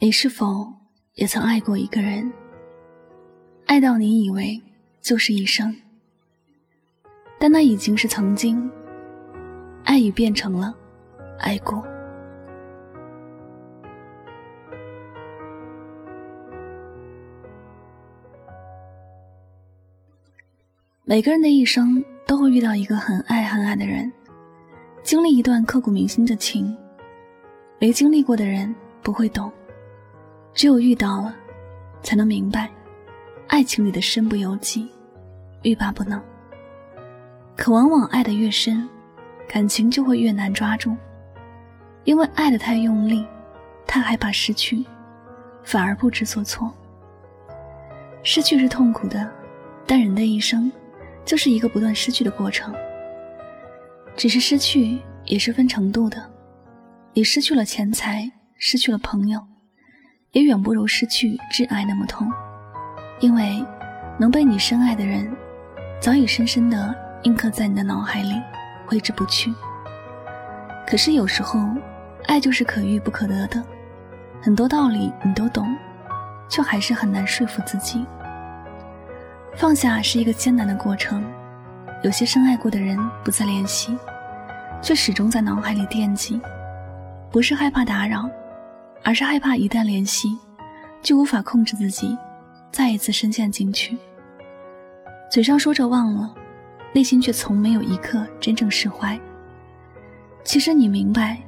你是否也曾爱过一个人？爱到你以为就是一生，但那已经是曾经。爱已变成了爱过。每个人的一生都会遇到一个很爱很爱的人，经历一段刻骨铭心的情。没经历过的人不会懂。只有遇到了，才能明白，爱情里的身不由己，欲罢不能。可往往爱的越深，感情就会越难抓住，因为爱的太用力，太害怕失去，反而不知所措。失去是痛苦的，但人的一生，就是一个不断失去的过程。只是失去也是分程度的，你失去了钱财，失去了朋友。也远不如失去挚爱那么痛，因为能被你深爱的人，早已深深的印刻在你的脑海里，挥之不去。可是有时候，爱就是可遇不可得的，很多道理你都懂，却还是很难说服自己。放下是一个艰难的过程，有些深爱过的人不再联系，却始终在脑海里惦记，不是害怕打扰。而是害怕一旦联系，就无法控制自己，再一次深陷进去。嘴上说着忘了，内心却从没有一刻真正释怀。其实你明白，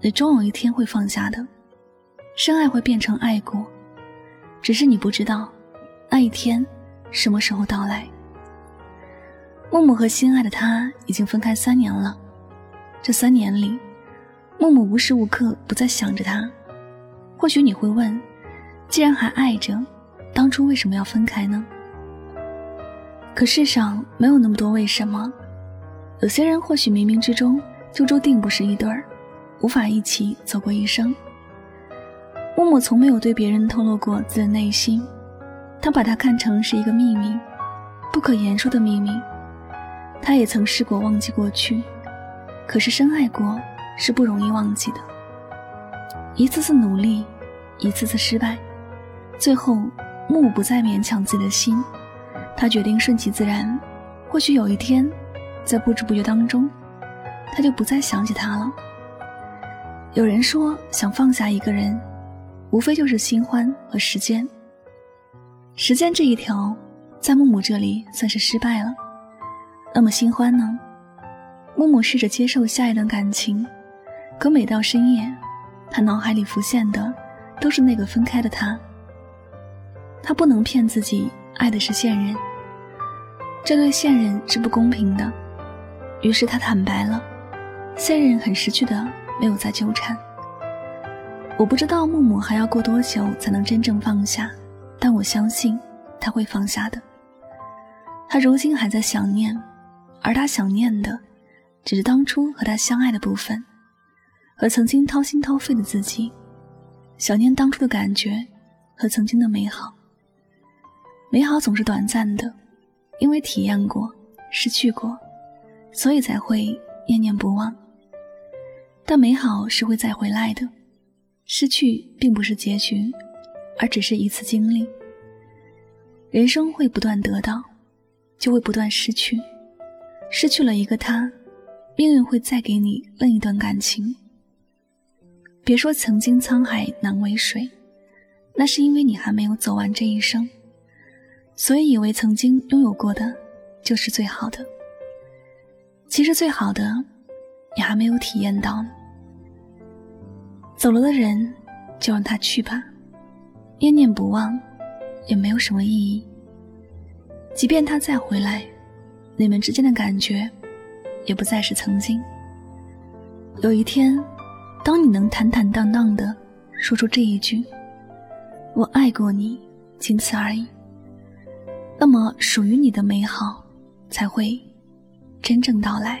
你终有一天会放下的，深爱会变成爱过，只是你不知道，那一天什么时候到来。木木和心爱的他已经分开三年了，这三年里，木木无时无刻不在想着他。或许你会问，既然还爱着，当初为什么要分开呢？可世上没有那么多为什么。有些人或许冥冥之中就注定不是一对儿，无法一起走过一生。木木从没有对别人透露过自己的内心，他把它看成是一个秘密，不可言说的秘密。他也曾试过忘记过去，可是深爱过是不容易忘记的。一次次努力，一次次失败，最后木木不再勉强自己的心，他决定顺其自然。或许有一天，在不知不觉当中，他就不再想起他了。有人说，想放下一个人，无非就是新欢和时间。时间这一条，在木木这里算是失败了。那么新欢呢？木木试着接受下一段感情，可每到深夜。他脑海里浮现的都是那个分开的他。他不能骗自己爱的是现任，这对现任是不公平的。于是他坦白了，现任很识趣的没有再纠缠。我不知道木木还要过多久才能真正放下，但我相信他会放下的。他如今还在想念，而他想念的只是当初和他相爱的部分。和曾经掏心掏肺的自己，想念当初的感觉和曾经的美好。美好总是短暂的，因为体验过，失去过，所以才会念念不忘。但美好是会再回来的，失去并不是结局，而只是一次经历。人生会不断得到，就会不断失去。失去了一个他，命运会再给你另一段感情。别说曾经沧海难为水，那是因为你还没有走完这一生，所以以为曾经拥有过的就是最好的。其实最好的，你还没有体验到。走了的人，就让他去吧，念念不忘，也没有什么意义。即便他再回来，你们之间的感觉也不再是曾经。有一天，当你能坦坦荡荡的说出这一句“我爱过你”，仅此而已，那么属于你的美好才会真正到来。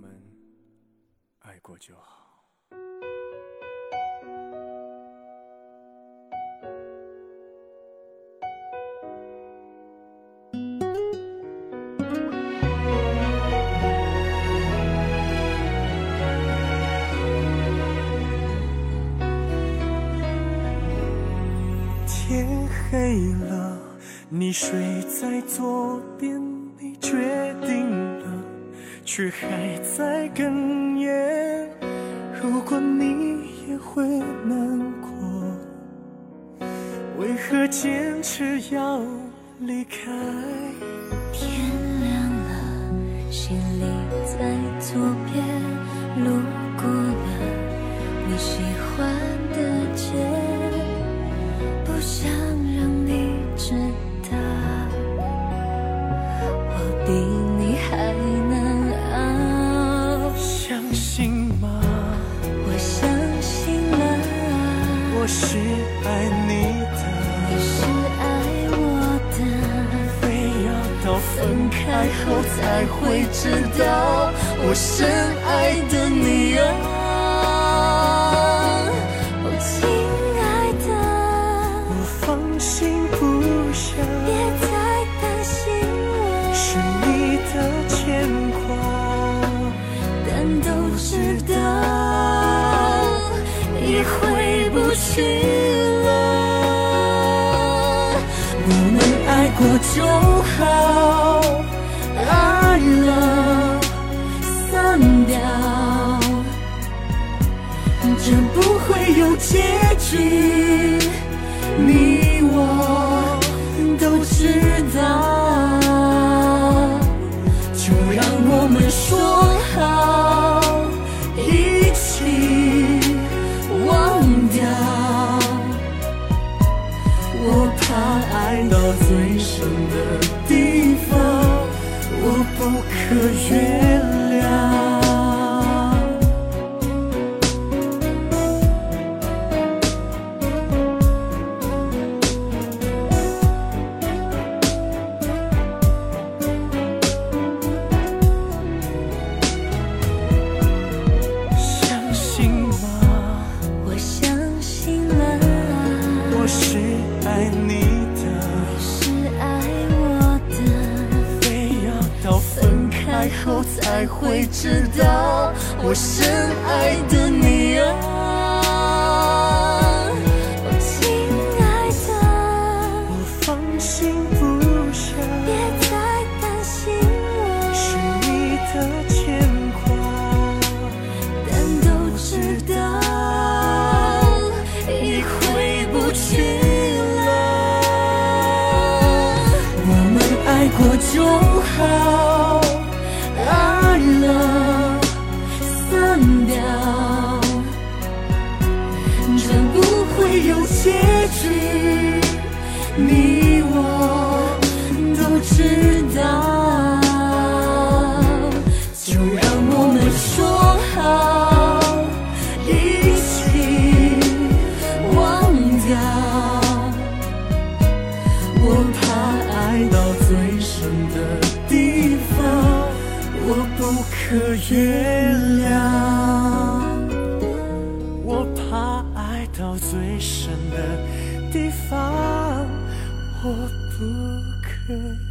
我们爱过就好。天黑了，你睡在左边，你决定了，却还在哽咽。如果你也会难过，为何坚持要离开？天亮了，心里在左边，路吗？我相信了。我？是爱你的，你是爱我的，非要到分开后才会知道我深爱的你啊！就好，爱了散掉，这不会有结局，后才会知道我深爱的你啊，亲爱的，我放心不下，别再担心了，是你的牵挂，但都知道已回不去。结局，你我都知道，就让我们说好，一起忘掉，我怕爱到最深的地方。我不可原谅。最深的地方，我不可。